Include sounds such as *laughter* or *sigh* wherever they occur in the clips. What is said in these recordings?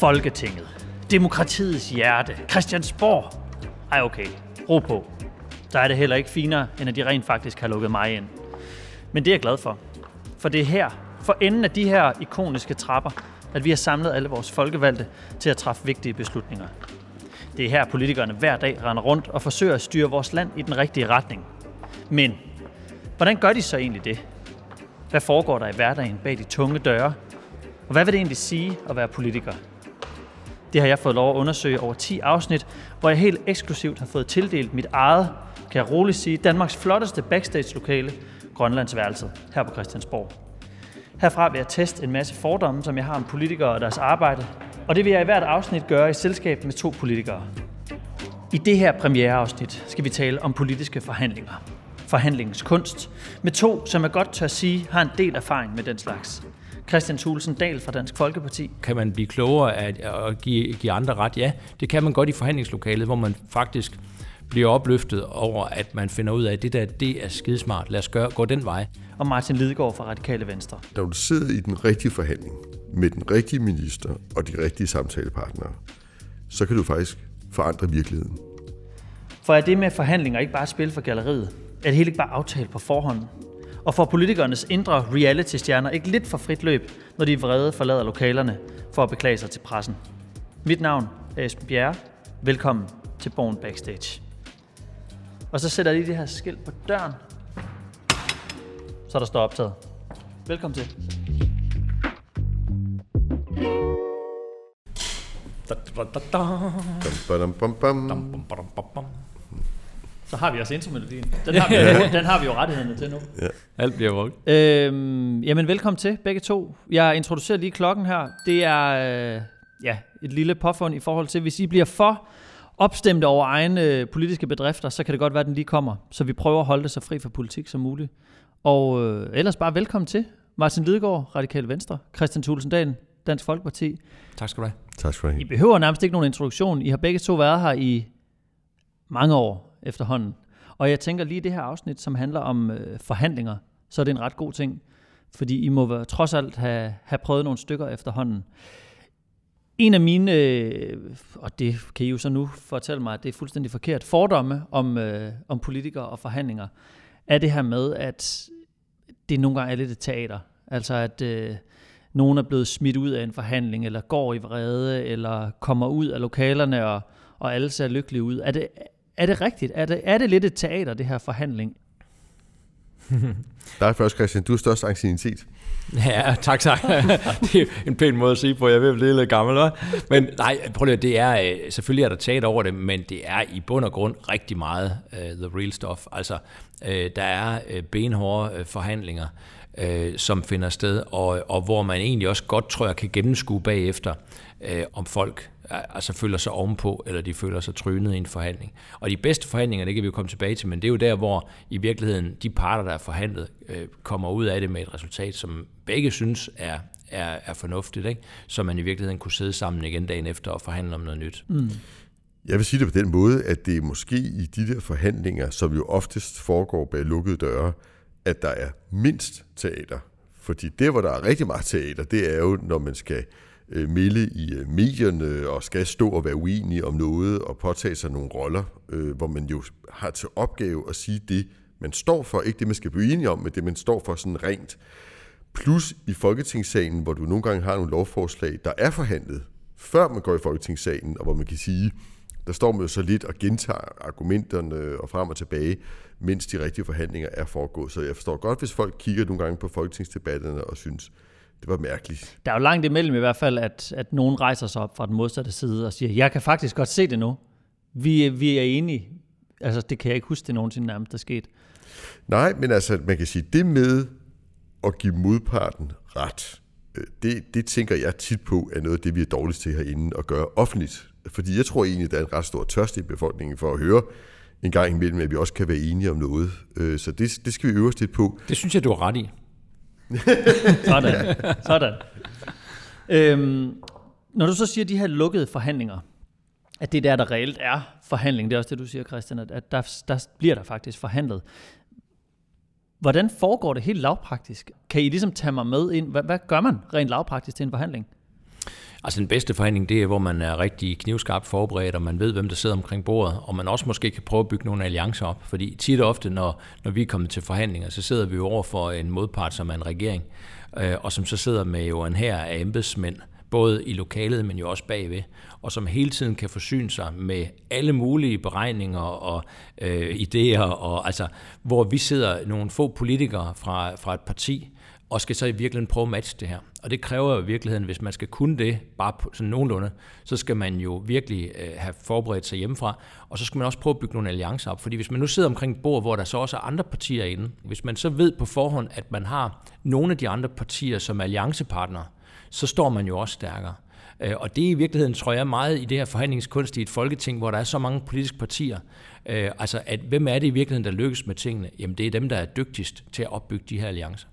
Folketinget. Demokratiets hjerte. Christiansborg. Ej okay, ro på. Der er det heller ikke finere, end at de rent faktisk har lukket mig ind. Men det er jeg glad for. For det er her, for enden af de her ikoniske trapper, at vi har samlet alle vores folkevalgte til at træffe vigtige beslutninger. Det er her, politikerne hver dag render rundt og forsøger at styre vores land i den rigtige retning. Men hvordan gør de så egentlig det? Hvad foregår der i hverdagen bag de tunge døre? Og hvad vil det egentlig sige at være politiker? Det har jeg fået lov at undersøge over 10 afsnit, hvor jeg helt eksklusivt har fået tildelt mit eget, kan jeg roligt sige, Danmarks flotteste backstage-lokale, Grønlandsværelset, her på Christiansborg. Herfra vil jeg teste en masse fordomme, som jeg har om politikere og deres arbejde, og det vil jeg i hvert afsnit gøre i selskab med to politikere. I det her premiereafsnit skal vi tale om politiske forhandlinger. Forhandlingens kunst, med to, som jeg godt tør sige, har en del erfaring med den slags. Christian Thulesen Dahl fra Dansk Folkeparti. Kan man blive klogere af at give, give andre ret? Ja, det kan man godt i forhandlingslokalet, hvor man faktisk bliver opløftet over, at man finder ud af, at det der, det er skidesmart. Lad os gøre, gå den vej. Og Martin Lidegaard fra Radikale Venstre. Når du sidder i den rigtige forhandling med den rigtige minister og de rigtige samtalepartnere, så kan du faktisk forandre virkeligheden. For er det med forhandlinger ikke bare et spil for galleriet? Er det hele ikke bare aftalt på forhånd? Og får politikernes indre reality-stjerner ikke lidt for frit løb, når de vrede forlader lokalerne for at beklage sig til pressen? Mit navn er Esben Bjerre. Velkommen til Born Backstage. Og så sætter jeg lige det her skilt på døren, så der står optaget. Velkommen til. Da, da, da, da. Så har vi også intromelodien. Den *laughs* har vi, jo, den har vi jo rettighederne til nu. Alt bliver brugt. Øhm, jamen, velkommen til begge to. Jeg introducerer lige klokken her. Det er øh, ja, et lille påfund i forhold til, hvis I bliver for opstemte over egne øh, politiske bedrifter, så kan det godt være, at den lige kommer. Så vi prøver at holde det så fri for politik som muligt. Og øh, ellers bare velkommen til. Martin Lidegaard, Radikale Venstre. Christian Thulesen Dahl, Dansk Folkeparti. Tak skal du have. Tak skal du I have. behøver nærmest ikke nogen introduktion. I har begge to været her i mange år efterhånden. Og jeg tænker lige det her afsnit, som handler om øh, forhandlinger, så er det en ret god ting. Fordi I må være, trods alt have, have prøvet nogle stykker efterhånden. En af mine, øh, og det kan I jo så nu fortælle mig, at det er fuldstændig forkert, fordomme om, øh, om politikere og forhandlinger, er det her med, at det nogle gange er lidt et teater. Altså at øh, nogen er blevet smidt ud af en forhandling, eller går i vrede, eller kommer ud af lokalerne, og, og alle ser lykkelige ud. Er det, er det rigtigt? Er det, er det lidt et teater, det her forhandling? Der er først, Christian. Du har størst ancienitet. Ja, tak, tak. *laughs* det er en pæn måde at sige på. Jeg er blive lidt gammel, hva'? Men nej, prøv lige, det er, øh, selvfølgelig er der taget over det, men det er i bund og grund rigtig meget uh, the real stuff. Altså, uh, der er uh, benhårde uh, forhandlinger, uh, som finder sted, og, og hvor man egentlig også godt, tror jeg, kan gennemskue bagefter, uh, om folk altså føler sig ovenpå, eller de føler sig trynet i en forhandling. Og de bedste forhandlinger, det kan vi jo komme tilbage til, men det er jo der, hvor i virkeligheden de parter, der er forhandlet, øh, kommer ud af det med et resultat, som begge synes er, er, er fornuftigt, ikke? så man i virkeligheden kunne sidde sammen igen dagen efter og forhandle om noget nyt. Mm. Jeg vil sige det på den måde, at det er måske i de der forhandlinger, som jo oftest foregår bag lukkede døre, at der er mindst teater. Fordi det, hvor der er rigtig meget teater, det er jo, når man skal øh, Øh, melde i øh, medierne og skal stå og være uenige om noget og påtage sig nogle roller, øh, hvor man jo har til opgave at sige det, man står for. Ikke det, man skal blive enige om, men det, man står for sådan rent. Plus i Folketingssalen, hvor du nogle gange har nogle lovforslag, der er forhandlet, før man går i Folketingssalen, og hvor man kan sige, der står man jo så lidt og gentager argumenterne og frem og tilbage, mens de rigtige forhandlinger er foregået. Så jeg forstår godt, hvis folk kigger nogle gange på folketingsdebatterne og synes, det var mærkeligt. Der er jo langt imellem i hvert fald, at, at nogen rejser sig op fra den modsatte side og siger, jeg kan faktisk godt se det nu. Vi, vi er enige. Altså, det kan jeg ikke huske, det nogensinde nærmest er sket. Nej, men altså, man kan sige, det med at give modparten ret, øh, det, det tænker jeg tit på, er noget af det, vi er dårligst til herinde at gøre offentligt. Fordi jeg tror egentlig, der er en ret stor tørst i befolkningen for at høre en gang imellem, at vi også kan være enige om noget. Øh, Så det, det skal vi øve os lidt på. Det synes jeg, du har ret i. *laughs* Sådan. Sådan. Øhm, når du så siger de her lukkede forhandlinger, at det der, der reelt er forhandling, det er også det, du siger, Christian, at, at der, der bliver der faktisk forhandlet. Hvordan foregår det helt lavpraktisk? Kan I ligesom tage mig med ind? Hvad, hvad gør man rent lavpraktisk til en forhandling? Altså den bedste forhandling, det er, hvor man er rigtig knivskarpt forberedt, og man ved, hvem der sidder omkring bordet, og man også måske kan prøve at bygge nogle alliancer op. Fordi tit og ofte, når, når vi er kommet til forhandlinger, så sidder vi jo over for en modpart, som er en regering, øh, og som så sidder med jo en her af embedsmænd, både i lokalet, men jo også bagved, og som hele tiden kan forsyne sig med alle mulige beregninger og øh, idéer, og altså, hvor vi sidder nogle få politikere fra, fra et parti, og skal så i virkeligheden prøve at matche det her. Og det kræver jo i virkeligheden, hvis man skal kunne det, bare på, sådan nogenlunde, så skal man jo virkelig øh, have forberedt sig hjemmefra, og så skal man også prøve at bygge nogle alliancer op. Fordi hvis man nu sidder omkring et bord, hvor der så også er andre partier inde, hvis man så ved på forhånd, at man har nogle af de andre partier som alliancepartnere, så står man jo også stærkere. Øh, og det er i virkeligheden, tror jeg, meget i det her forhandlingskunst i et folketing, hvor der er så mange politiske partier. Øh, altså, at hvem er det i virkeligheden, der lykkes med tingene? Jamen, det er dem, der er dygtigst til at opbygge de her alliancer.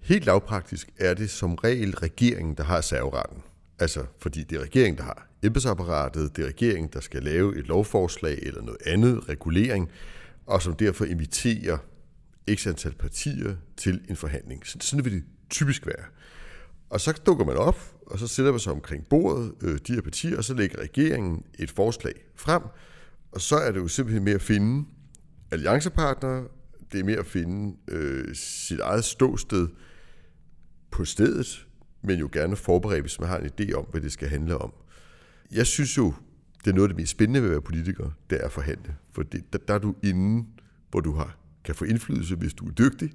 Helt lavpraktisk er det som regel regeringen, der har serveretten. Altså, fordi det er regeringen, der har embedsapparatet, det er regeringen, der skal lave et lovforslag eller noget andet regulering, og som derfor inviterer x antal partier til en forhandling. Så sådan vil det typisk være. Og så dukker man op, og så sætter man sig omkring bordet, øh, de her partier, og så lægger regeringen et forslag frem, og så er det jo simpelthen med at finde alliancepartnere, det er med at finde øh, sit eget ståsted på stedet, men jo gerne forberedt, hvis man har en idé om, hvad det skal handle om. Jeg synes jo, det er noget af det mest spændende ved at være politiker, det er at forhandle. For det, der, der er du inde, hvor du har, kan få indflydelse, hvis du er dygtig,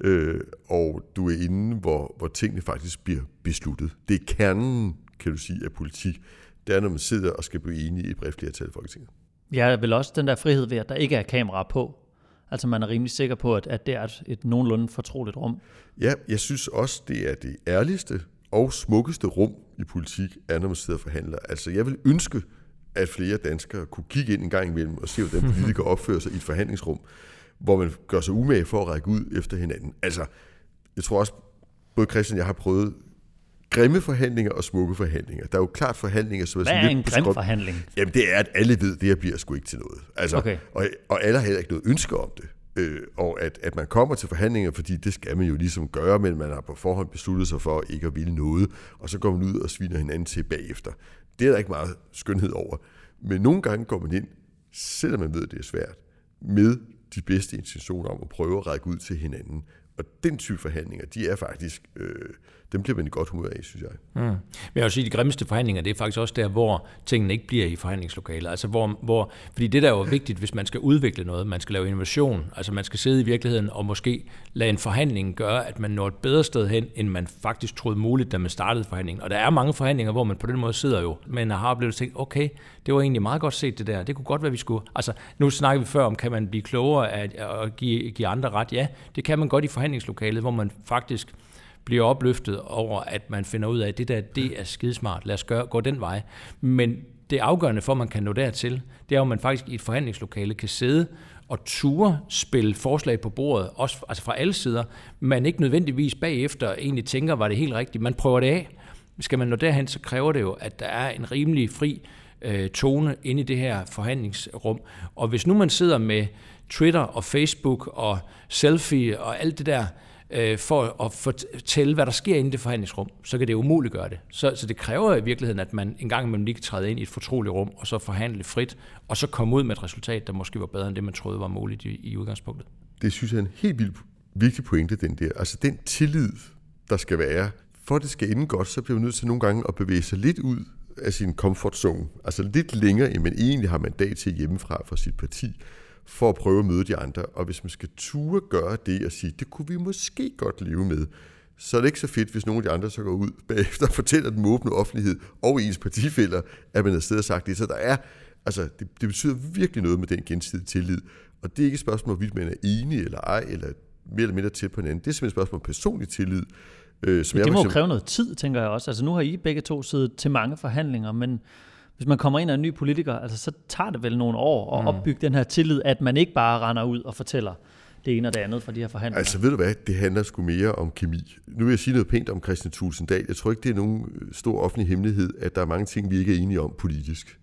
øh, og du er inde, hvor, hvor tingene faktisk bliver besluttet. Det er kernen, kan du sige, af politik. Det er, når man sidder og skal blive enige i et bredt flertal i Folketinget. Jeg vel også den der frihed ved, at der ikke er kamera på. Altså man er rimelig sikker på, at, at det er et, et nogenlunde fortroligt rum. Ja, jeg synes også, det er det ærligste og smukkeste rum i politik, er når man sidder og forhandler. Altså jeg vil ønske, at flere danskere kunne kigge ind en gang imellem og se, hvordan *laughs* politikere opfører sig i et forhandlingsrum, hvor man gør sig umage for at række ud efter hinanden. Altså, jeg tror også, både Christian og jeg har prøvet grimme forhandlinger og smukke forhandlinger. Der er jo klart forhandlinger, som er sådan Hvad er en grim forhandling? Jamen det er, at alle ved, at det her bliver sgu ikke til noget. Altså, okay. og, og alle har heller ikke noget ønske om det. Øh, og at, at man kommer til forhandlinger, fordi det skal man jo ligesom gøre, men man har på forhånd besluttet sig for ikke at ville noget, og så går man ud og sviner hinanden til bagefter. Det er der ikke meget skønhed over. Men nogle gange går man ind, selvom man ved, at det er svært, med de bedste intentioner om at prøve at række ud til hinanden. Og den type forhandlinger, de er faktisk, øh, dem bliver man i godt humør af, synes jeg. Mm. Men jeg vil sige, at de grimmeste forhandlinger, det er faktisk også der, hvor tingene ikke bliver i forhandlingslokaler. Altså hvor, hvor, fordi det der er jo vigtigt, hvis man skal udvikle noget, man skal lave innovation, altså man skal sidde i virkeligheden og måske lade en forhandling gøre, at man når et bedre sted hen, end man faktisk troede muligt, da man startede forhandlingen. Og der er mange forhandlinger, hvor man på den måde sidder jo, men har blevet tænkt, okay, det var egentlig meget godt set det der, det kunne godt være, vi skulle. Altså nu snakker vi før om, kan man blive klogere at, at give, give andre ret? Ja, det kan man godt i forhandlingslokalet, hvor man faktisk bliver opløftet over, at man finder ud af, at det der, det er skidesmart, lad os gøre, gå den vej. Men det afgørende for, at man kan nå dertil, det er jo, at man faktisk i et forhandlingslokale kan sidde og ture spille forslag på bordet, også altså fra alle sider, man ikke nødvendigvis bagefter egentlig tænker, var det helt rigtigt. Man prøver det af. Skal man nå derhen, så kræver det jo, at der er en rimelig fri øh, tone inde i det her forhandlingsrum. Og hvis nu man sidder med Twitter og Facebook og selfie og alt det der, øh, Øh, for at fortælle, hvad der sker inde i det forhandlingsrum, så kan det umuligt gøre det. Så, så det kræver i virkeligheden, at man en gang imellem lige kan træde ind i et fortroligt rum, og så forhandle frit, og så komme ud med et resultat, der måske var bedre end det, man troede var muligt i, i udgangspunktet. Det synes jeg er en helt vildt vigtig pointe, den der. Altså den tillid, der skal være. For at det skal ende godt, så bliver man nødt til nogle gange at bevæge sig lidt ud af sin comfort zone. Altså lidt længere, end man egentlig har mandat til hjemmefra fra sit parti for at prøve at møde de andre. Og hvis man skal ture gøre det og sige, det kunne vi måske godt leve med, så er det ikke så fedt, hvis nogle af de andre så går ud *laughs* bagefter og fortæller den åbne offentlighed og ens partifælder, at man har stedet og sagt det. Så der er, altså, det, det betyder virkelig noget med den gensidige tillid. Og det er ikke et spørgsmål, hvorvidt man er enig eller ej, eller mere eller mindre tæt på hinanden. Det er simpelthen et spørgsmål om personlig tillid. Øh, som men det jeg må eksempel... kræve noget tid, tænker jeg også. Altså nu har I begge to siddet til mange forhandlinger, men hvis man kommer ind af en ny politiker, altså, så tager det vel nogle år at mm. opbygge den her tillid, at man ikke bare render ud og fortæller det ene og det andet fra de her forhandlinger. Altså ved du hvad, det handler sgu mere om kemi. Nu vil jeg sige noget pænt om Christian Tulsendal. Jeg tror ikke, det er nogen stor offentlig hemmelighed, at der er mange ting, vi ikke er enige om politisk.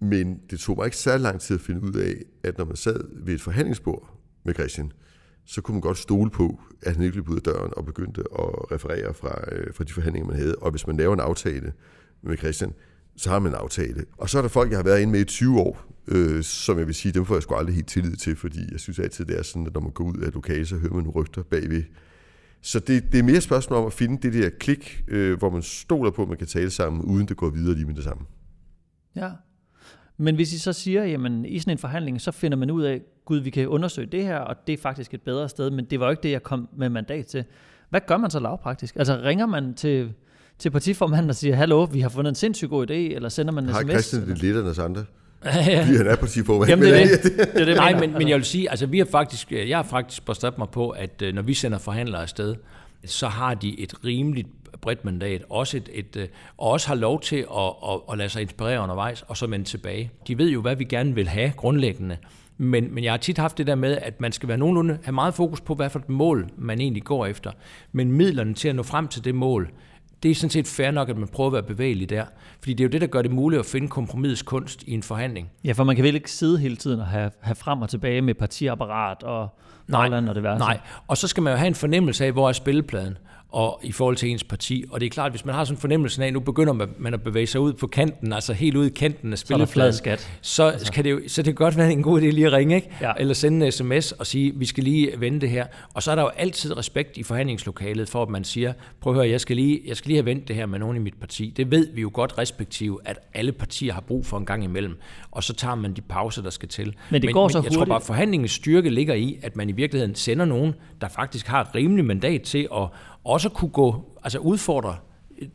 Men det tog mig ikke så lang tid at finde ud af, at når man sad ved et forhandlingsbord med Christian, så kunne man godt stole på, at han ikke løb ud af døren og begyndte at referere fra, øh, fra de forhandlinger, man havde. Og hvis man laver en aftale med Christian, så har man en aftale. Og så er der folk, jeg har været inde med i 20 år, øh, som jeg vil sige, dem får jeg sgu aldrig helt tillid til, fordi jeg synes altid, det er sådan, at når man går ud af et lokale, så hører man nogle rygter bagved. Så det, det er mere et spørgsmål om at finde det der klik, øh, hvor man stoler på, at man kan tale sammen, uden det går videre lige med det samme. Ja. Men hvis I så siger, jamen i sådan en forhandling, så finder man ud af, gud, vi kan undersøge det her, og det er faktisk et bedre sted, men det var jo ikke det, jeg kom med mandat til. Hvad gør man så lavpraktisk? Altså ringer man til, til partiformanden og siger, hallo, vi har fundet en sindssygt god idé, eller sender man en Har sms? Christian det lidt af os andre? *laughs* ja. Fordi han er partiformand. Jamen det er Men, det. det, er det *laughs* Nej, jeg men, men jeg vil sige, altså vi har faktisk, jeg har faktisk bestræbt mig på, at øh, når vi sender forhandlere afsted, så har de et rimeligt bredt mandat, også et, et, øh, og også har lov til at, at, at lade sig inspirere undervejs, og så vende tilbage. De ved jo, hvad vi gerne vil have grundlæggende, men, men jeg har tit haft det der med, at man skal være nogenlunde, have meget fokus på, hvad for et mål man egentlig går efter. Men midlerne til at nå frem til det mål, det er sådan set fair nok, at man prøver at være bevægelig der. Fordi det er jo det, der gør det muligt at finde kompromisets kunst i en forhandling. Ja, for man kan vel ikke sidde hele tiden og have, have frem og tilbage med partiapparat og Bagland og det værste. Nej, og så skal man jo have en fornemmelse af, hvor er spillepladen og i forhold til ens parti. Og det er klart, hvis man har sådan en fornemmelse af, at nu begynder man at bevæge sig ud på kanten, altså helt ud i kanten af Så spillepladen, skat. så, altså. kan det jo, så det kan godt være en god idé lige at ringe, ikke? Ja. eller sende en sms og sige, vi skal lige vende det her. Og så er der jo altid respekt i forhandlingslokalet for, at man siger, prøv at høre, jeg skal lige, jeg skal lige have vendt det her med nogen i mit parti. Det ved vi jo godt respektive, at alle partier har brug for en gang imellem. Og så tager man de pauser, der skal til. Men det går så jeg tror hurtigt. bare, at forhandlingens styrke ligger i, at man i virkeligheden sender nogen, der faktisk har et rimeligt mandat til at også kunne gå, altså udfordre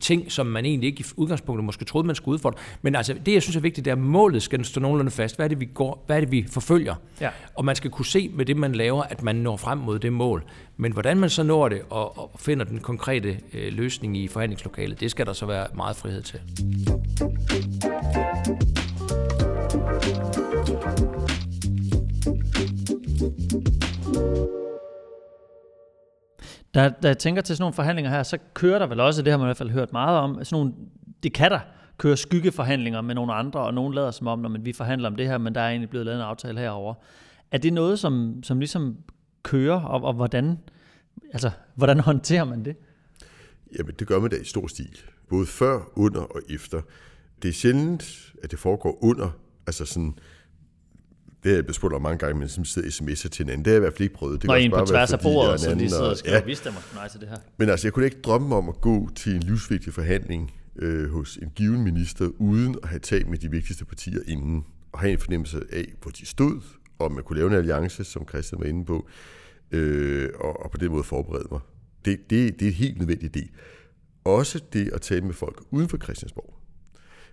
ting, som man egentlig ikke i udgangspunktet måske troede, man skulle udfordre. Men altså, det, jeg synes er vigtigt, det er, at målet skal stå nogenlunde fast. Hvad er det, vi, går, hvad er det, vi forfølger? Ja. Og man skal kunne se med det, man laver, at man når frem mod det mål. Men hvordan man så når det og, og finder den konkrete øh, løsning i forhandlingslokalet, det skal der så være meget frihed til. Da, da jeg tænker til sådan nogle forhandlinger her, så kører der vel også, det har man i hvert fald hørt meget om, sådan nogle, det kan der køre skyggeforhandlinger med nogle andre, og nogen lader som om, når man, vi forhandler om det her, men der er egentlig blevet lavet en aftale herover. Er det noget, som, som ligesom kører, og, og hvordan, altså, hvordan *laughs* håndterer man det? Jamen, det gør man da i stor stil. Både før, under og efter. Det er sjældent, at det foregår under, altså sådan, det har jeg spurgt om mange gange, men som sidder sms'er til hinanden. Det har jeg i hvert fald ikke prøvet. Det kan en på tværs af bordet, en så de sidder og skriver, ja, vi stemmer nej til det her. Men altså, jeg kunne ikke drømme om at gå til en livsvigtig forhandling øh, hos en given minister, uden at have talt med de vigtigste partier inden, og have en fornemmelse af, hvor de stod, og om man kunne lave en alliance, som Christian var inde på, øh, og, og på den måde forberede mig. Det, det, det er et helt nødvendigt del. Også det at tale med folk uden for Christiansborg.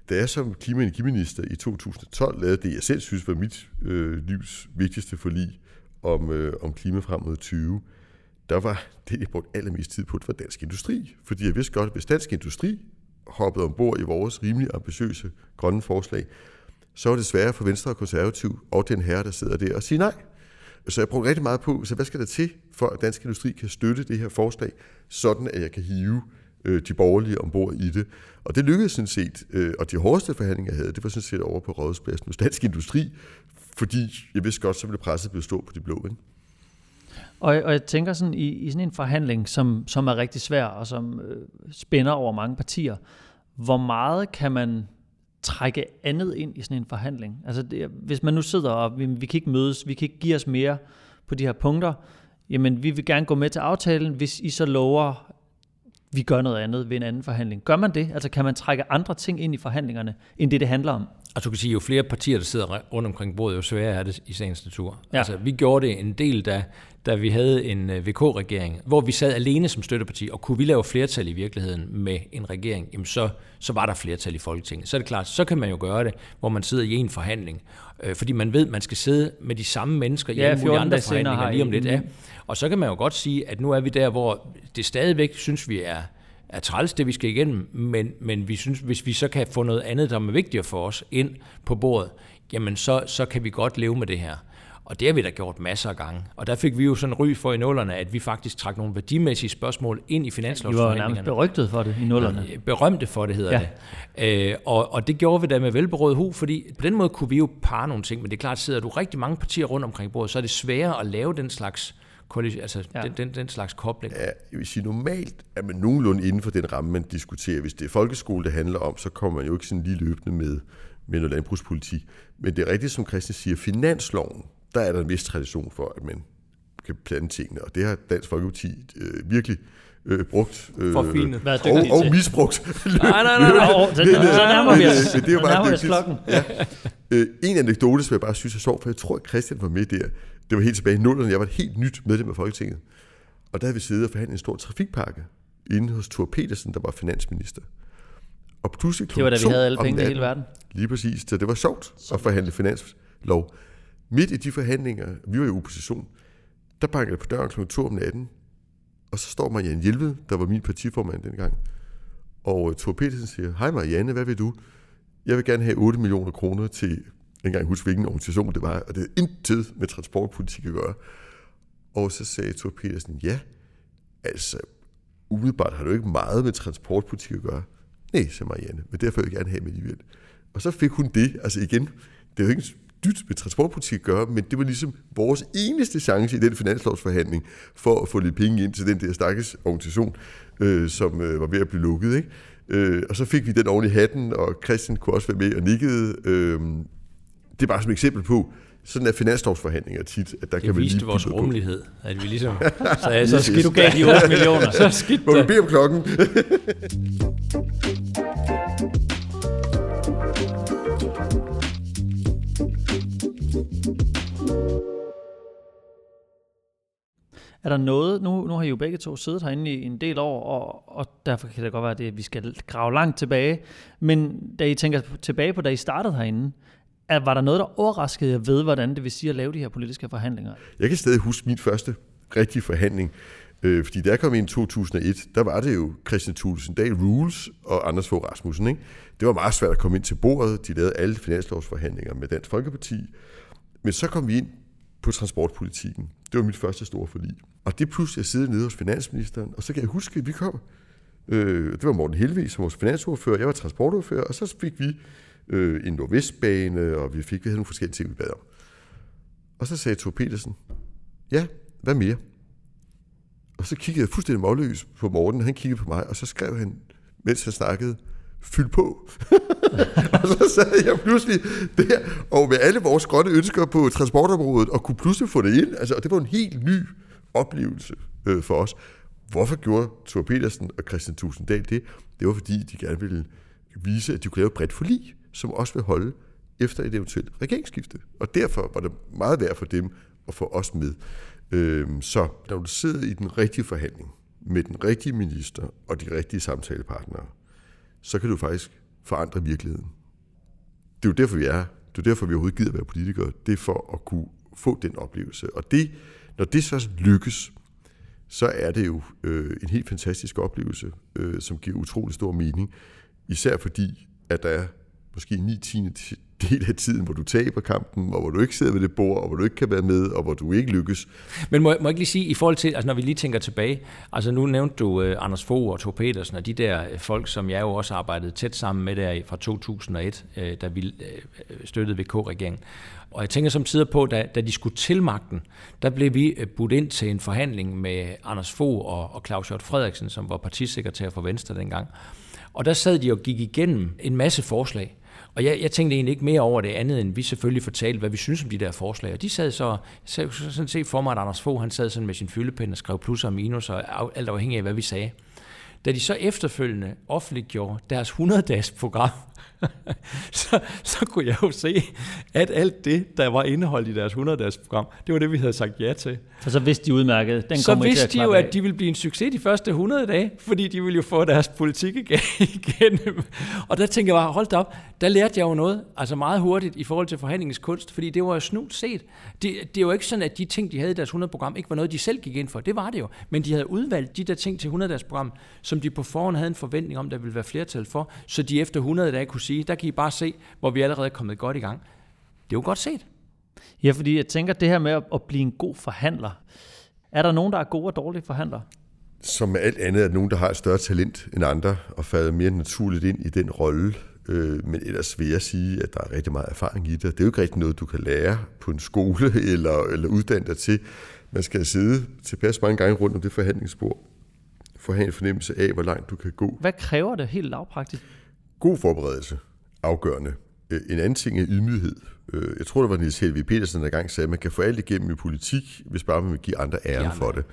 Da jeg som klima- og energiminister i 2012 lavede det, jeg selv synes var mit øh, livs vigtigste forlig om, øh, om klima frem mod 20, der var det, jeg brugte allermest tid på, det var dansk industri. Fordi jeg vidste godt, at hvis dansk industri hoppede ombord i vores rimelig ambitiøse grønne forslag, så var det sværere for Venstre og Konservativ og den herre, der sidder der og sige nej. Så jeg brugte rigtig meget på, så hvad skal der til, for at dansk industri kan støtte det her forslag, sådan at jeg kan hive øh, de borgerlige ombord i det. Og det lykkedes sådan set, øh, og de hårdeste forhandlinger, jeg havde, det var sådan set over på Rådhuspladsen hos Dansk Industri, fordi jeg vidste godt, så ville presset blive stå på de blå. Ikke? Og, og jeg tænker sådan, i, i sådan en forhandling, som, som er rigtig svær, og som øh, spænder over mange partier, hvor meget kan man trække andet ind i sådan en forhandling? Altså, det, hvis man nu sidder og, vi, vi kan ikke mødes, vi kan ikke give os mere på de her punkter, jamen, vi vil gerne gå med til aftalen, hvis I så lover, vi gør noget andet ved en anden forhandling. Gør man det? Altså, kan man trække andre ting ind i forhandlingerne, end det, det handler om? Altså du kan sige, jo flere partier, der sidder rundt omkring bordet, jo sværere er det i sagens natur. Ja. Altså, vi gjorde det en del, da, da vi havde en øh, VK-regering, hvor vi sad alene som støtteparti, og kunne vi lave flertal i virkeligheden med en regering, jamen så, så var der flertal i Folketinget. Så er det klart, så kan man jo gøre det, hvor man sidder i en forhandling, øh, fordi man ved, man skal sidde med de samme mennesker i Ja, alle mulige 14 andre forhandlinger lige om lidt. Ja. Og så kan man jo godt sige, at nu er vi der, hvor det stadigvæk synes vi er er træls, det vi skal igennem, men, men vi synes, hvis vi så kan få noget andet, der er vigtigere for os, ind på bordet, jamen så, så kan vi godt leve med det her. Og det har vi da gjort masser af gange. Og der fik vi jo sådan ry for i nullerne, at vi faktisk trak nogle værdimæssige spørgsmål ind i Vi var nærmest finanslovsforhandlingerne. berygtet for det i nullerne. Berømte for det hedder Ja. det. Øh, og, og det gjorde vi da med velberådet hu, fordi på den måde kunne vi jo parre nogle ting, men det er klart, sidder du rigtig mange partier rundt omkring bordet, så er det sværere at lave den slags altså ja. den, den, den slags kobling. Ja, jeg vil sige, normalt er man nogenlunde inden for den ramme, man diskuterer. Hvis det er folkeskole, det handler om, så kommer man jo ikke sådan lige løbende med, med noget landbrugspolitik. Men det er rigtigt, som Christian siger, finansloven, der er der en vis tradition for, at man kan plante tingene, og det har Dansk Folkeparti øh, virkelig øh, brugt øh, For fine. og, og misbrugt. Nej, nej, nej, nej. *laughs* Så, så nærmer vi os. Det er jo bare klokken. Ja. Øh, en anekdote, som jeg bare synes er sjov, for jeg tror, at Christian var med der. Det var helt tilbage i nullerne. Jeg var et helt nyt medlem af Folketinget. Og der havde vi siddet og forhandlet en stor trafikpakke inde hos Thor Petersen, der var finansminister. Og pludselig Det var da vi havde alle penge i hele verden. Lige præcis. Så det var sjovt at forhandle finanslov. Midt i de forhandlinger, vi var i opposition, der bankede det på døren kl. 2 om natten, og så står Marianne Hjelved, der var min partiformand dengang, og Thor Petersen siger, hej Marianne, hvad vil du? Jeg vil gerne have 8 millioner kroner til, engang huske, hvilken organisation det var, og det havde intet med transportpolitik at gøre. Og så sagde Thor Petersen, ja, altså, umiddelbart har du ikke meget med transportpolitik at gøre. Nej, sagde Marianne, men derfor vil jeg gerne have med alligevel. Og så fik hun det, altså igen, det er jo ikke dybt med transportpolitik at gøre, men det var ligesom vores eneste chance i den finanslovsforhandling for at få lidt penge ind til den der stakkels organisation, øh, som øh, var ved at blive lukket. Ikke? Øh, og så fik vi den oven i hatten, og Christian kunne også være med og nikkede. Øh, det er bare som et eksempel på, sådan er finanslovsforhandlinger tit, at der kan Det man viste lige vores byde på. rummelighed, at vi ligesom *laughs* sagde, så skidt du gav de 8 millioner. *laughs* så skidt Må vi bede om klokken? *laughs* Er der noget, nu, nu har I jo begge to siddet herinde i en del år, og, og derfor kan det godt være, at det, vi skal grave langt tilbage. Men da I tænker tilbage på, da I startede herinde, er, var der noget, der overraskede jer ved, hvordan det vil sige at lave de her politiske forhandlinger? Jeg kan stadig huske min første rigtige forhandling, øh, fordi da jeg kom ind i 2001, der var det jo Christian Thulesen Dahl Rules og Anders Fogh Rasmussen. Ikke? Det var meget svært at komme ind til bordet. De lavede alle finanslovsforhandlinger med Dansk Folkeparti. Men så kom vi ind på transportpolitikken. Det var mit første store forlig. Og det plus, jeg sidder nede hos finansministeren, og så kan jeg huske, at vi kom. Øh, det var Morten Helvig som vores finansordfører, jeg var transportordfører, og så fik vi øh, en nordvestbane, og vi fik vi havde nogle forskellige ting, vi bad om. Og så sagde Thor Petersen, ja, hvad mere? Og så kiggede jeg fuldstændig målløs på Morten, han kiggede på mig, og så skrev han, mens han snakkede, fyld på. *laughs* og så sad jeg pludselig der, og med alle vores grønne ønsker på transportområdet, og kunne pludselig få det ind. Altså, og det var en helt ny oplevelse øh, for os. Hvorfor gjorde Thor Petersen og Christian Tusinddal det? Det var fordi, de gerne ville vise, at de kunne lave et bredt forlig, som også vil holde efter et eventuelt regeringsskifte. Og derfor var det meget værd for dem at få os med. Øhm, så når du sidder i den rigtige forhandling med den rigtige minister og de rigtige samtalepartnere, så kan du faktisk forandre virkeligheden. Det er jo derfor, vi er. Det er derfor, vi overhovedet gider være politikere. Det er for at kunne få den oplevelse. Og det, når det så lykkes, så er det jo øh, en helt fantastisk oplevelse, øh, som giver utrolig stor mening. Især fordi, at der er måske 9 10 del af tiden, hvor du taber kampen, og hvor du ikke sidder ved det bord, og hvor du ikke kan være med, og hvor du ikke lykkes. Men må, må jeg ikke lige sige, i forhold til, altså når vi lige tænker tilbage, altså nu nævnte du uh, Anders Fogh og Thor Petersen, og de der øh, folk, som jeg jo også arbejdede tæt sammen med der fra 2001, uh, øh, da vi uh, støttede VK-regeringen. Og jeg tænker som tider på, da, da de skulle til magten, der blev vi budt ind til en forhandling med Anders Fogh og, og Claus Hjort Frederiksen, som var partisekretær for Venstre dengang. Og der sad de og gik igennem en masse forslag. Og jeg, jeg tænkte egentlig ikke mere over det andet, end vi selvfølgelig fortalte, hvad vi synes om de der forslag. Og de sad så, så sådan set for mig, at Anders Fogh, han sad sådan med sin fyldepen og skrev plus og minus, og alt afhængig af, hvad vi sagde. Da de så efterfølgende offentliggjorde deres 100-dages program, *laughs* så, så kunne jeg jo se, at alt det, der var indeholdt i deres 100-dages program, det var det, vi havde sagt ja til. For så vidste de udmærket, den Så kommer til vidste de jo, klappe at de ville blive en succes de første 100 dage, fordi de ville jo få deres politik igen- *laughs* igennem. Og der tænkte jeg bare, hold da op, der lærte jeg jo noget, altså meget hurtigt i forhold til forhandlingens kunst, fordi det var jo snudt set. Det, det er jo ikke sådan, at de ting, de havde i deres 100-program, ikke var noget, de selv gik ind for. Det var det jo. Men de havde udvalgt de der ting til 100-dages program, som de på forhånd havde en forventning om, der ville være flertal for, så de efter 100 dage kunne sige, der kan I bare se, hvor vi allerede er kommet godt i gang. Det er jo godt set. Ja, fordi jeg tænker, det her med at, blive en god forhandler. Er der nogen, der er gode og dårlige forhandlere? Som med alt andet er der nogen, der har et større talent end andre, og falder mere naturligt ind i den rolle. øh, men ellers vil jeg sige, at der er rigtig meget erfaring i det. Det er jo ikke rigtig noget, du kan lære på en skole *laughs* eller, eller uddanne dig til. Man skal sidde tilpas mange gange rundt om det forhandlingsbord, for at have en fornemmelse af, hvor langt du kan gå. Hvad kræver det helt lavpraktisk? God forberedelse, afgørende. Øh, en anden ting er ydmyghed. Øh, jeg tror, det var Niels Helvig Petersen, der gang sagde, at man kan få alt igennem i politik, hvis bare man vil give andre æren for det.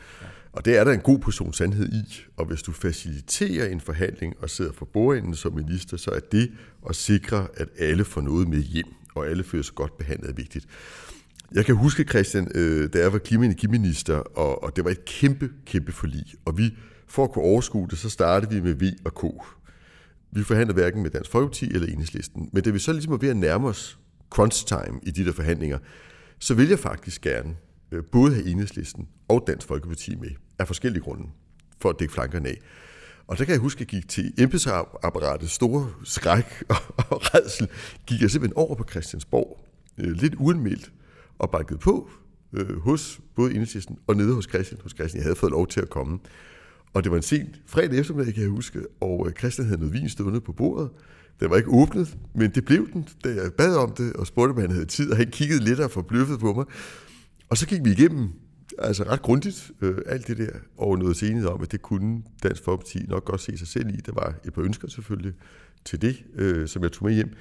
Og det er der en god portion sandhed i. Og hvis du faciliterer en forhandling og sidder for bordenden som minister, så er det at sikre, at alle får noget med hjem, og alle føler sig godt behandlet vigtigt. Jeg kan huske, Christian, øh, da jeg var klima- og energiminister, og, og det var et kæmpe, kæmpe forlig. Og vi, for at kunne overskue det, så startede vi med V og K. Vi forhandler hverken med Dansk Folkeparti eller Enhedslisten. Men da vi så ligesom er ved at nærme os crunch time i de der forhandlinger, så vil jeg faktisk gerne øh, både have Enhedslisten og Dansk Folkeparti med, af forskellige grunde, for at dække flankerne af. Og der kan jeg huske, at jeg gik til embedsapparatets store skræk *laughs* og, og redsel, gik jeg simpelthen over på Christiansborg, øh, lidt uanmeldt, og bankede på øh, hos både Enhedslisten og nede hos Christian, hos Christian. Jeg havde fået lov til at komme. Og det var en sen fredag eftermiddag, kan jeg huske, og øh, Christian havde noget vin stående på bordet. Den var ikke åbnet, men det blev den, da jeg bad om det, og spurgte, om han havde tid, og han kiggede lidt og forbløffet på mig. Og så gik vi igennem, altså ret grundigt, øh, alt det der, og noget senere om, at det kunne Dansk Folkeparti nok godt se sig selv i. Der var et par ønsker selvfølgelig til det, øh, som jeg tog med hjem.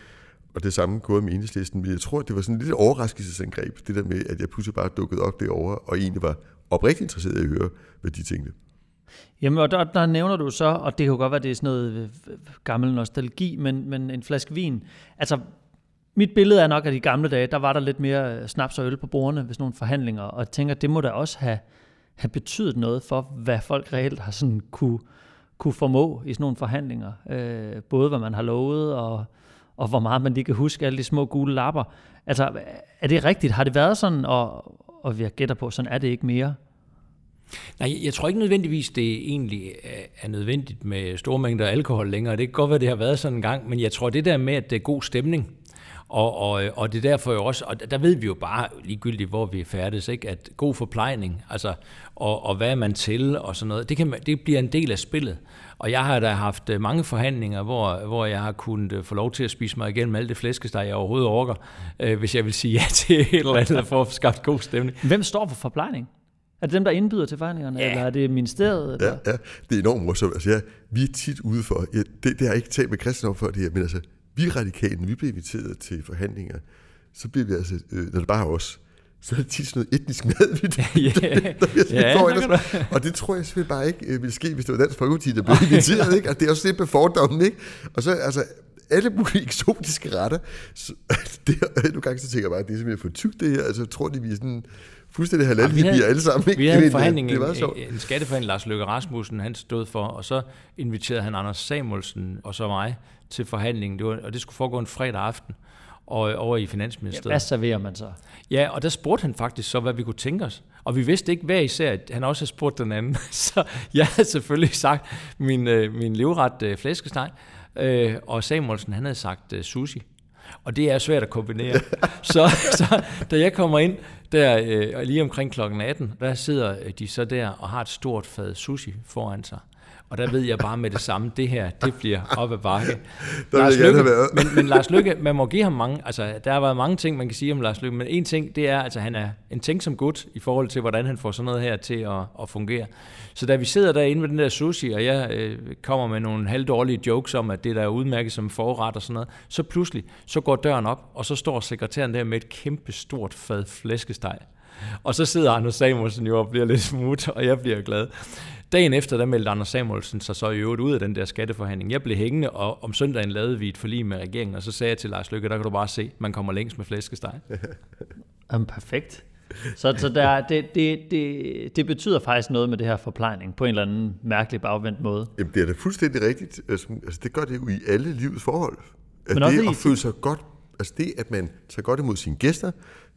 Og det samme gået med enhedslisten, men jeg tror, at det var sådan lidt overraskelsesangreb, det der med, at jeg pludselig bare dukkede op derovre, og egentlig var oprigtigt interesseret i at høre, hvad de tænkte. Jamen, og der, der nævner du så, og det kan jo godt være, det er sådan noget øh, øh, gammel nostalgi, men, men en flaske vin. Altså, mit billede er nok, at i gamle dage, der var der lidt mere øh, snaps og øl på bordene ved sådan nogle forhandlinger, og jeg tænker, det må da også have, have betydet noget for, hvad folk reelt har sådan kunne, kunne formå i sådan nogle forhandlinger. Øh, både hvad man har lovet, og, og hvor meget man lige kan huske alle de små gule lapper. Altså, er det rigtigt? Har det været sådan, og, og jeg gætter på, sådan er det ikke mere? Nej, jeg tror ikke nødvendigvis, det egentlig øh, er nødvendigt med store mængder alkohol længere. Det kan godt være, det har været sådan en gang, men jeg tror det der med, at det er god stemning, og, og, øh, og det er derfor jo også, og der ved vi jo bare ligegyldigt, hvor vi er færdes, ikke? at god forplejning, altså, og, og hvad er man til, og sådan noget, det, kan, det bliver en del af spillet. Og jeg har da haft øh, mange forhandlinger, hvor, hvor jeg har kunnet få lov til at spise mig igennem alt det flæskesteg, jeg overhovedet orker, øh, hvis jeg vil sige ja til et eller andet for at skaffe god stemning. Hvem står for forplejning? Er det dem, der indbyder til forhandlingerne, ja. eller er det ministeriet? Eller? Ja, ja, det er enormt morsomt. Altså, ja, vi er tit ude for, ja, det, det har jeg ikke talt med Christian om før det her, men altså, vi radikale, vi bliver inviteret til forhandlinger, så bliver vi altså, øh, når det bare er os, så er det tit sådan noget etnisk mad, vi *laughs* yeah. der, Og det tror jeg simpelthen bare ikke øh, ville ske, hvis det var Dansk Folkeparti, der blev inviteret. ikke? Og det er også lidt på fordommen. Ikke? Og så altså, alle mulige eksotiske retter. Så, *laughs* det, nu gange så tænker jeg bare, at det er simpelthen for tykt det her. Altså, jeg tror de, vi er sådan fuldstændig halal, ja, vi bliver alle sammen. Ikke? Vi havde en forhandling, det, det en, en skatteforhandling, Lars Løkke Rasmussen, han stod for, og så inviterede han Anders Samuelsen og så mig til forhandlingen, det var, og det skulle foregå en fredag aften og over i Finansministeriet. Ja, hvad serverer man så? Ja, og der spurgte han faktisk så, hvad vi kunne tænke os. Og vi vidste ikke hver især, at han også havde spurgt den anden. *laughs* Så jeg havde selvfølgelig sagt min, øh, min livret øh, flæskesteg, øh, og Samuelsen han havde sagt sushi. Og det er svært at kombinere. så, så da jeg kommer ind der øh, lige omkring klokken 18, der sidder øh, de så der og har et stort fad sushi foran sig. Og der ved jeg bare med det samme, det her, det bliver op ad bakke. *laughs* Lars Lykke, men, men Lars Lykke, man må give ham mange, altså der har været mange ting, man kan sige om Lars Lykke, men en ting, det er, altså han er en tænksom gut i forhold til, hvordan han får sådan noget her til at, at fungere. Så da vi sidder derinde ved den der sushi, og jeg øh, kommer med nogle halvdårlige jokes om, at det der er udmærket som forret og sådan noget, så pludselig, så går døren op, og så står sekretæren der med et kæmpe stort fad flæskesteg. Og så sidder Anders Samuelsen jo og bliver lidt smut, og jeg bliver glad. Dagen efter, der meldte Anders Samuelsen sig så i øvrigt ud af den der skatteforhandling. Jeg blev hængende, og om søndagen lavede vi et forlig med regeringen, og så sagde jeg til Lars Lykke, der kan du bare se, man kommer længst med flæskesteg. *laughs* Jamen, perfekt. Så, så der, det, det, det, det betyder faktisk noget med det her forplejning på en eller anden mærkelig bagvendt måde. Jamen, det er da fuldstændig rigtigt. Altså, altså det gør det jo i alle livets forhold. At Men det at føle sig godt, altså det, at man tager godt imod sine gæster,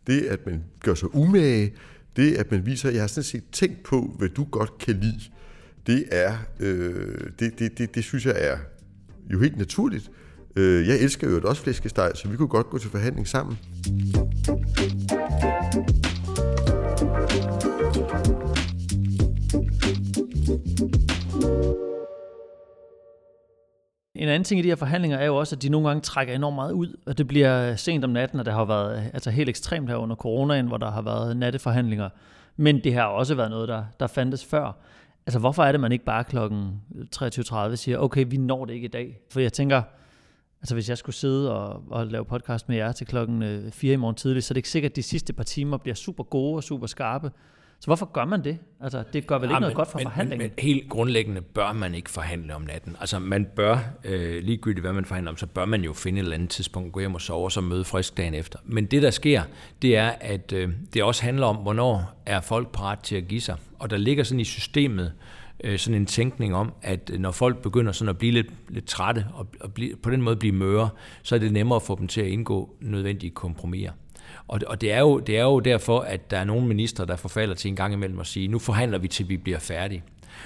det, at man gør sig umage, det, at man viser, at jeg har sådan set tænkt på, hvad du godt kan lide, det er, øh, det, det, det, det synes jeg er jo helt naturligt. Øh, jeg elsker jo også flæskesteg, så vi kunne godt gå til forhandling sammen. En anden ting i de her forhandlinger er jo også, at de nogle gange trækker enormt meget ud, og det bliver sent om natten, og det har været altså helt ekstremt her under coronaen, hvor der har været natteforhandlinger. Men det har også været noget, der, der fandtes før. Altså hvorfor er det, man ikke bare klokken 23.30 siger, okay, vi når det ikke i dag? For jeg tænker, altså hvis jeg skulle sidde og, og lave podcast med jer til klokken øh, 4 i morgen tidlig, så er det ikke sikkert, at de sidste par timer bliver super gode og super skarpe. Så hvorfor gør man det? Altså, det gør vel ikke ja, noget men, godt for men, forhandlingen? Men, men helt grundlæggende bør man ikke forhandle om natten. Altså, man bør, øh, ligegyldigt hvad man forhandler om, så bør man jo finde et eller andet tidspunkt, gå hjem og sove, og så møde frisk dagen efter. Men det, der sker, det er, at øh, det også handler om, hvornår er folk parat til at give sig. Og der ligger sådan i systemet, øh, sådan en tænkning om, at når folk begynder sådan at blive lidt, lidt trætte, og, og blive, på den måde blive møre, så er det nemmere at få dem til at indgå nødvendige kompromiser. Og, og det, er jo, det er jo derfor, at der er nogle minister, der forfalder til en gang imellem at sige, nu forhandler vi til vi bliver færdige.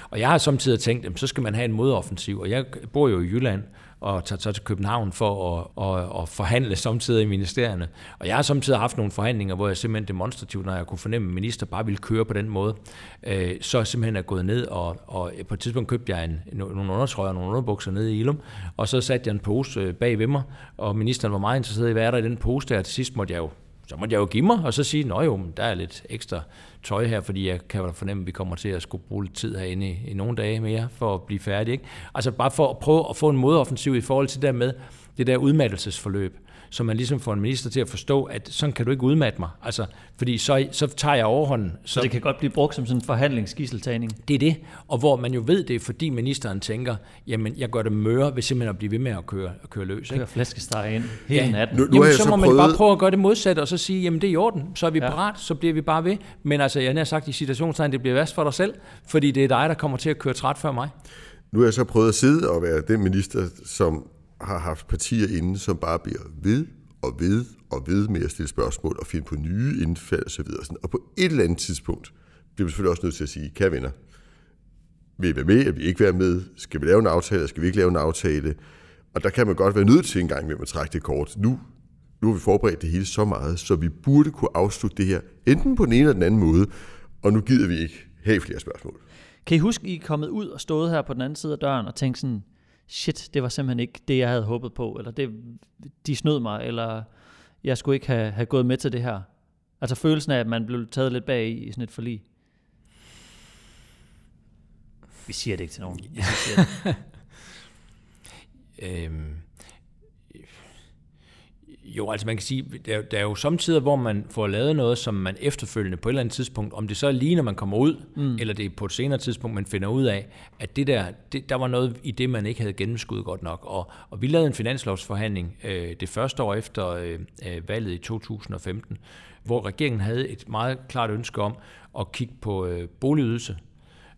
Og jeg har samtidig tænkt, at så skal man have en modoffensiv, og jeg bor jo i Jylland, og tager så til København for at, at, at forhandle samtidig i ministerierne. Og jeg har samtidig haft nogle forhandlinger, hvor jeg simpelthen demonstrativt, når jeg kunne fornemme, at minister bare ville køre på den måde, øh, så simpelthen er gået ned, og, og på et tidspunkt købte jeg en, nogle undertrøjer og nogle underbukser nede i Ilum, og så satte jeg en pose øh, bag ved mig, og ministeren var meget interesseret i, hvad er der i den pose der, og til sidst måtte jeg jo så måtte jeg jo give mig, og så sige, at jo, der er lidt ekstra tøj her, fordi jeg kan fornemme, at vi kommer til at skulle bruge lidt tid herinde i, i nogle dage mere, for at blive færdig. Ikke? Altså bare for at prøve at få en modoffensiv i forhold til det der med det der udmattelsesforløb så man ligesom får en minister til at forstå, at sådan kan du ikke udmatte mig. Altså, fordi så, så tager jeg overhånden. Så, så det kan godt blive brugt som sådan en forhandlingsgisseltagning? Det er det, og hvor man jo ved det, fordi ministeren tænker, jamen jeg gør det møre ved simpelthen at blive ved med at køre, at køre løs. Køre ikke? flæskesteg ind hele ja. natten. Nu, nu jamen, så, så må prøvet... man bare prøve at gøre det modsatte, og så sige, jamen det er i orden, så er vi ja. parat, så bliver vi bare ved. Men altså, jeg har sagt i situationstegn, det bliver værst for dig selv, fordi det er dig, der kommer til at køre træt før mig. Nu har jeg så prøvet at sidde og være den minister, som har haft partier inde, som bare bliver ved og ved og ved med at stille spørgsmål og finde på nye indfald osv. Og på et eller andet tidspunkt bliver vi selvfølgelig også nødt til at sige, kære venner, vil I være med, eller vil I ikke være med? Skal vi lave en aftale, eller skal vi ikke lave en aftale? Og der kan man godt være nødt til en gang med at trække det kort. Nu, nu har vi forberedt det hele så meget, så vi burde kunne afslutte det her, enten på den ene eller den anden måde, og nu gider vi ikke have flere spørgsmål. Kan I huske, I er kommet ud og stået her på den anden side af døren og tænkt sådan, shit, det var simpelthen ikke det, jeg havde håbet på, eller det, de snød mig, eller jeg skulle ikke have, have gået med til det her. Altså følelsen af, at man blev taget lidt bag i, sådan et forlig. Vi siger det ikke til nogen. Jeg siger det. *laughs* øhm, jo, altså man kan sige, der, der er jo samtidig, hvor man får lavet noget, som man efterfølgende på et eller andet tidspunkt, om det så er lige når man kommer ud, mm. eller det er på et senere tidspunkt, man finder ud af, at det der, det, der var noget i det, man ikke havde gennemskuddet godt nok. Og, og vi lavede en finanslovsforhandling øh, det første år efter øh, øh valget i 2015, hvor regeringen havde et meget klart ønske om at kigge på øh, boligydelse,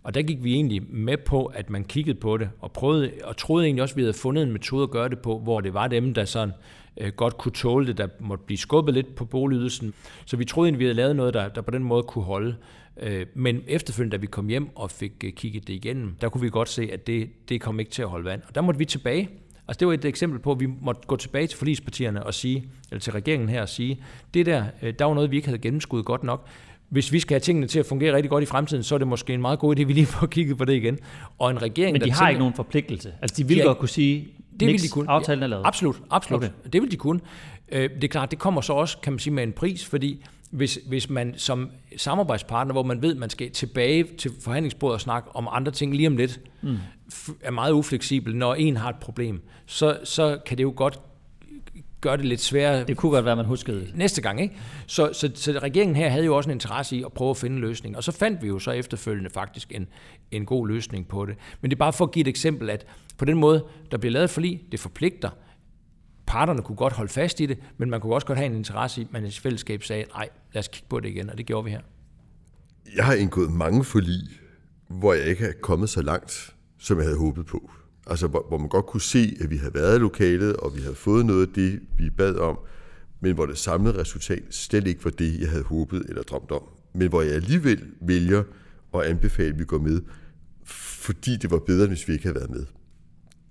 og der gik vi egentlig med på, at man kiggede på det, og, prøvede, og troede egentlig også, at vi havde fundet en metode at gøre det på, hvor det var dem, der sådan øh, godt kunne tåle det, der måtte blive skubbet lidt på boligydelsen. Så vi troede egentlig, vi havde lavet noget, der, der på den måde kunne holde. Øh, men efterfølgende, da vi kom hjem og fik øh, kigget det igennem, der kunne vi godt se, at det, det kom ikke til at holde vand. Og der måtte vi tilbage. Altså det var et eksempel på, at vi måtte gå tilbage til forlispartierne og sige, eller til regeringen her og sige, det der, øh, der var noget, vi ikke havde gennemskuddet godt nok hvis vi skal have tingene til at fungere rigtig godt i fremtiden, så er det måske en meget god idé, at vi lige får kigget på det igen. Og en regering, Men de der har tænker, ikke nogen forpligtelse. Altså de vil ja, godt kunne sige, det vil de kunne. aftalen er lavet. Absolut, absolut. Okay. Det vil de kunne. Øh, det er klart, det kommer så også, kan man sige, med en pris, fordi hvis, hvis man som samarbejdspartner, hvor man ved, man skal tilbage til forhandlingsbordet og snakke om andre ting lige om lidt, mm. er meget ufleksibel, når en har et problem, så, så kan det jo godt gør det lidt sværere. Det kunne godt være, man huskede Næste gang, ikke? Så, så, så regeringen her havde jo også en interesse i at prøve at finde en løsning. Og så fandt vi jo så efterfølgende faktisk en, en god løsning på det. Men det er bare for at give et eksempel, at på den måde, der bliver lavet forlig, det forpligter. Parterne kunne godt holde fast i det, men man kunne også godt have en interesse i, at man i fællesskab sagde, nej, lad os kigge på det igen, og det gjorde vi her. Jeg har indgået mange forlig, hvor jeg ikke er kommet så langt, som jeg havde håbet på. Altså, hvor, hvor man godt kunne se, at vi havde været i lokalet, og vi havde fået noget af det, vi bad om, men hvor det samlede resultat slet ikke var det, jeg havde håbet eller drømt om. Men hvor jeg alligevel vælger at anbefale, at vi går med, fordi det var bedre, hvis vi ikke havde været med.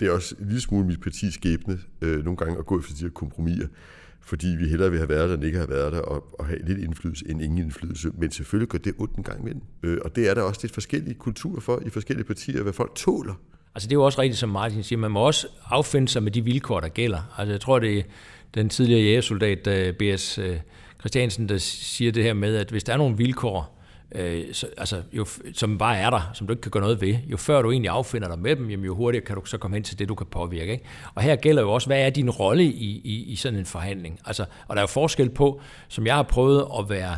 Det er også en lille smule mit partis skæbne øh, nogle gange at gå efter de her kompromiser, fordi vi hellere vil have været der, end ikke have været der, og, og have lidt indflydelse end ingen indflydelse. Men selvfølgelig gør det ondt en gang imellem. Øh, og det er der også lidt forskellige kulturer for i forskellige partier, hvad folk tåler Altså det er jo også rigtigt, som Martin siger, man må også affinde sig med de vilkår, der gælder. Altså jeg tror, det er den tidligere jægersoldat, B.S. Øh, Christiansen, der siger det her med, at hvis der er nogle vilkår, øh, så, altså, jo, som bare er der, som du ikke kan gøre noget ved, jo før du egentlig affinder dig med dem, jamen, jo hurtigere kan du så komme hen til det, du kan påvirke. Ikke? Og her gælder jo også, hvad er din rolle i, i, i sådan en forhandling? Altså, og der er jo forskel på, som jeg har prøvet at være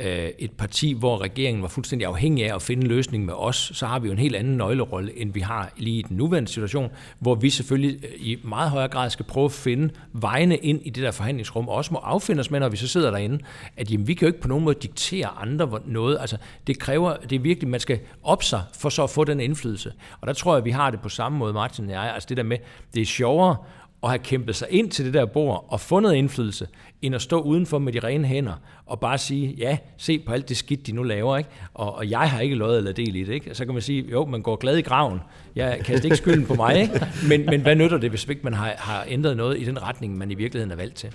øh, et parti, hvor regeringen var fuldstændig afhængig af at finde en løsning med os, så har vi jo en helt anden nøglerolle, end vi har lige i den nuværende situation, hvor vi selvfølgelig øh, i meget højere grad skal prøve at finde vejene ind i det der forhandlingsrum, og også må affinde os med, når vi så sidder derinde, at jamen, vi kan jo ikke på nogen måde diktere andre noget. Altså, det kræver, det er virkelig, man skal op sig for så at få den indflydelse. Og der tror jeg, vi har det på samme måde, Martin og jeg. Altså det der med, det er sjovere at have kæmpet sig ind til det der bord og fundet indflydelse, end at stå udenfor med de rene hænder og bare sige, ja, se på alt det skidt, de nu laver, ikke? Og, og jeg har ikke løjet eller del i det. Ikke? Så kan man sige, jo, man går glad i graven. Jeg kaster ikke skylden på mig, ikke? Men, men hvad nytter det, hvis ikke man har, har ændret noget i den retning, man i virkeligheden er valgt til?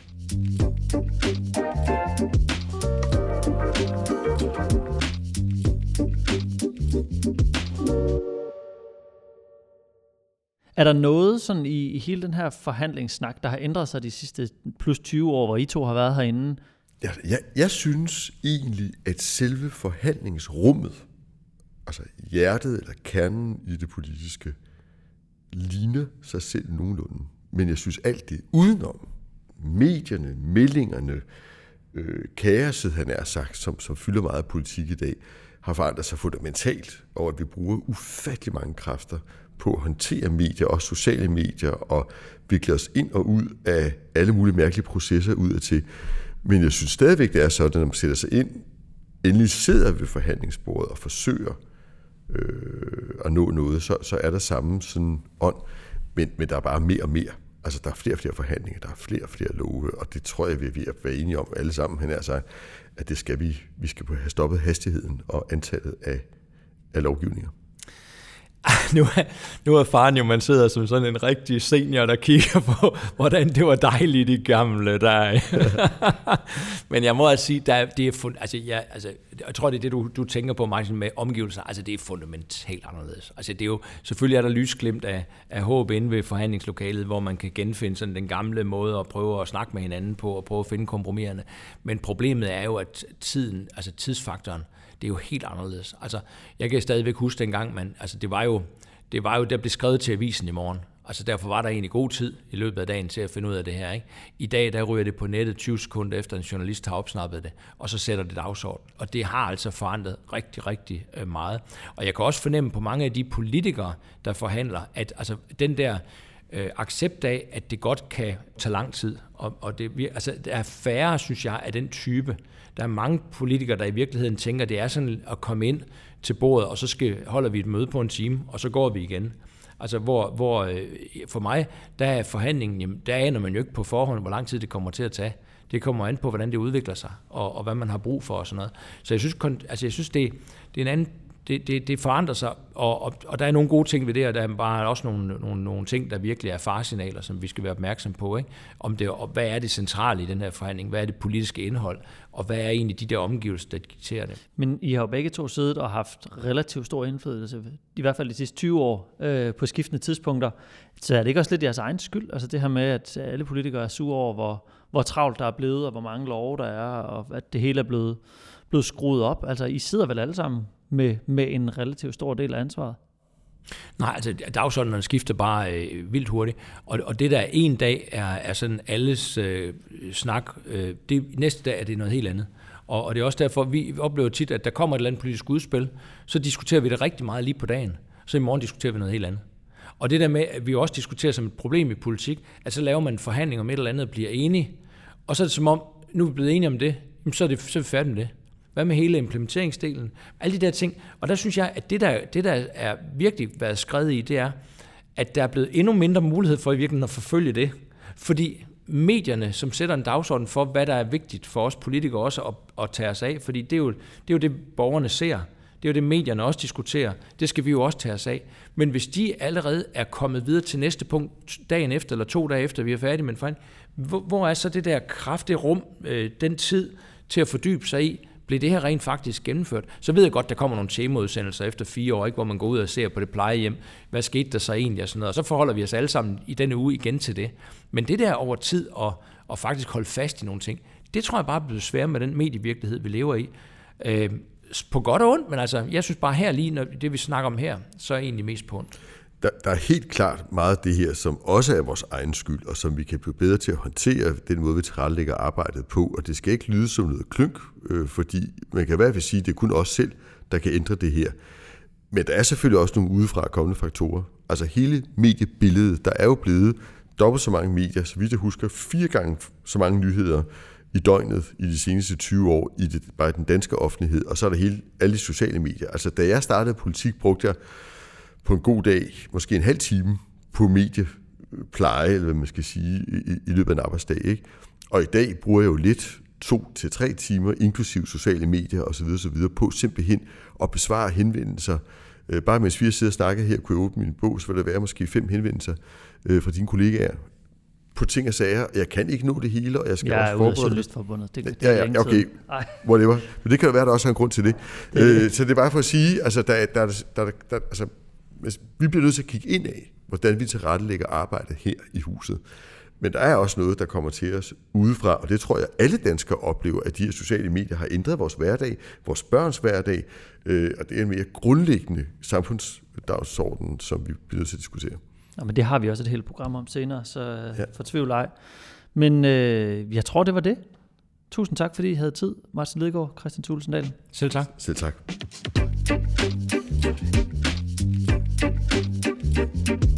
Er der noget sådan i, i hele den her forhandlingssnak, der har ændret sig de sidste plus 20 år, hvor I to har været herinde? Jeg, jeg, jeg synes egentlig, at selve forhandlingsrummet, altså hjertet eller kernen i det politiske, ligner sig selv nogenlunde. Men jeg synes alt det udenom, medierne, meldingerne, øh, kaoset, han er sagt, som, som fylder meget politik i dag, har forandret sig fundamentalt, og at vi bruger ufattelig mange kræfter på at håndtere medier, også sociale medier, og vikle os ind og ud af alle mulige mærkelige processer ud og til. Men jeg synes stadigvæk, det er sådan, at når man sætter sig ind, endelig sidder ved forhandlingsbordet og forsøger øh, at nå noget, så, så er der samme sådan ånd. Men, men der er bare mere og mere. Altså, der er flere og flere forhandlinger, der er flere og flere love, og det tror jeg, vi er ved at være enige om alle sammen, han er sagt, at det skal vi, vi skal have stoppet hastigheden og antallet af, af lovgivninger. *laughs* nu, er, nu er faren jo, man sidder som sådan en rigtig senior, der kigger på, hvordan det var dejligt i gamle dage. *laughs* Men jeg må altså sige, der, det er fund, altså, jeg, altså, jeg tror, det er det, du, du tænker på, Martin, med omgivelser. Altså, det er fundamentalt anderledes. Altså, det er jo, selvfølgelig er der lysglimt af, af håb inde ved forhandlingslokalet, hvor man kan genfinde sådan den gamle måde at prøve at snakke med hinanden på, og prøve at finde kompromiserne. Men problemet er jo, at tiden, altså tidsfaktoren, det er jo helt anderledes. Altså, jeg kan stadigvæk huske dengang, man, altså det var jo, det var jo, der blev skrevet til avisen i morgen. Altså derfor var der egentlig god tid i løbet af dagen til at finde ud af det her. Ikke? I dag der ryger det på nettet 20 sekunder efter en journalist har opsnappet det, og så sætter det dagsorden. Og det har altså forandret rigtig, rigtig øh, meget. Og jeg kan også fornemme på mange af de politikere, der forhandler, at altså, den der øh, accept af, at det godt kan tage lang tid. Og, og det, altså, der er færre, synes jeg, af den type, der er mange politikere, der i virkeligheden tænker, at det er sådan at komme ind til bordet, og så skal, holder vi et møde på en time, og så går vi igen. Altså hvor, hvor øh, for mig, der er forhandlingen, jamen, der aner man jo ikke på forhånd, hvor lang tid det kommer til at tage. Det kommer an på, hvordan det udvikler sig, og, og hvad man har brug for og sådan noget. Så jeg synes, altså jeg synes det, det er en anden det, det, det forandrer sig, og, og, og der er nogle gode ting ved det, og der er bare også nogle, nogle, nogle ting, der virkelig er farsignaler, som vi skal være opmærksom på. Ikke? Om det, og hvad er det centrale i den her forhandling? Hvad er det politiske indhold? Og hvad er egentlig de der omgivelser, der dikterer det? Men I har jo begge to siddet og haft relativt stor indflydelse, i hvert fald de sidste 20 år, øh, på skiftende tidspunkter. Så er det ikke også lidt jeres egen skyld? Altså det her med, at alle politikere er sure over, hvor, hvor travlt der er blevet, og hvor mange love der er, og at det hele er blevet, blevet skruet op. Altså I sidder vel alle sammen med, med en relativt stor del af ansvaret? Nej, altså dagsordenen skifter bare øh, vildt hurtigt, og, og det der en dag er, er sådan alles øh, snak, øh, det, næste dag er det noget helt andet. Og, og det er også derfor, vi oplever tit, at der kommer et eller andet politisk udspil, så diskuterer vi det rigtig meget lige på dagen, så i morgen diskuterer vi noget helt andet. Og det der med, at vi også diskuterer som et problem i politik, at så laver man en forhandling om et eller andet og bliver enige, og så er det som om, nu er vi blevet enige om det, så er, det, så er vi færdige med det. Hvad med hele implementeringsdelen? Alle de der ting. Og der synes jeg, at det der, det der er virkelig været skrevet i, det er, at der er blevet endnu mindre mulighed for i virkeligheden at forfølge det. Fordi medierne, som sætter en dagsorden for, hvad der er vigtigt for os politikere også at, at tage os af, fordi det er, jo, det er jo det, borgerne ser. Det er jo det, medierne også diskuterer. Det skal vi jo også tage os af. Men hvis de allerede er kommet videre til næste punkt dagen efter, eller to dage efter, vi er færdige med en forhandling, hvor, hvor er så det der kraftige rum, øh, den tid til at fordybe sig i, blev det her rent faktisk gennemført? Så ved jeg godt, der kommer nogle temaudsendelser efter fire år, ikke, hvor man går ud og ser på det plejehjem. Hvad skete der så egentlig? Og, sådan noget. og så forholder vi os alle sammen i denne uge igen til det. Men det der over tid at, at faktisk holde fast i nogle ting, det tror jeg bare bliver svært med den medievirkelighed, vi lever i. Øh, på godt og ondt, men altså, jeg synes bare her lige, når det vi snakker om her, så er egentlig mest på ondt. Der, der er helt klart meget af det her, som også er vores egen skyld, og som vi kan blive bedre til at håndtere den måde, vi tilrettelægger arbejdet på. Og det skal ikke lyde som noget klynk, øh, fordi man kan i hvert fald sige, at det er kun os selv, der kan ændre det her. Men der er selvfølgelig også nogle udefra kommende faktorer. Altså hele mediebilledet, der er jo blevet dobbelt så mange medier, så vidt jeg husker, fire gange så mange nyheder i døgnet i de seneste 20 år i det, bare den danske offentlighed, og så er der hele, alle de sociale medier. Altså da jeg startede politik, brugte jeg på en god dag måske en halv time på mediepleje, eller hvad man skal sige, i, i løbet af en arbejdsdag. Ikke? Og i dag bruger jeg jo lidt, to til tre timer, inklusiv sociale medier osv., osv. på simpelthen at besvare henvendelser. Øh, bare mens vi har siddet og snakket her, kunne jeg åbne min bog, så vil der være måske fem henvendelser øh, fra dine kollegaer på ting og sager. Jeg kan ikke nå det hele, og jeg skal jeg også forberede det. Journalistforbundet. Det, det ja, ja, okay. Whatever. Men det kan jo være, at der også er en grund til det. det. Øh, så det er bare for at sige, altså, der, der, der, der, der, altså, vi bliver nødt til at kigge ind af, hvordan vi tilrettelægger arbejdet her i huset. Men der er også noget, der kommer til os udefra, og det tror jeg, alle danskere oplever, at de her sociale medier har ændret vores hverdag, vores børns hverdag, øh, og det er en mere grundlæggende samfundsdagsorden, som vi bliver nødt til at diskutere. Ja, men det har vi også et helt program om senere, så ja. for tvivl ej. Men øh, jeg tror, det var det. Tusind tak, fordi I havde tid. Martin Lidegaard, Christian Tulsendal. Selv tak. Selv tak. thank you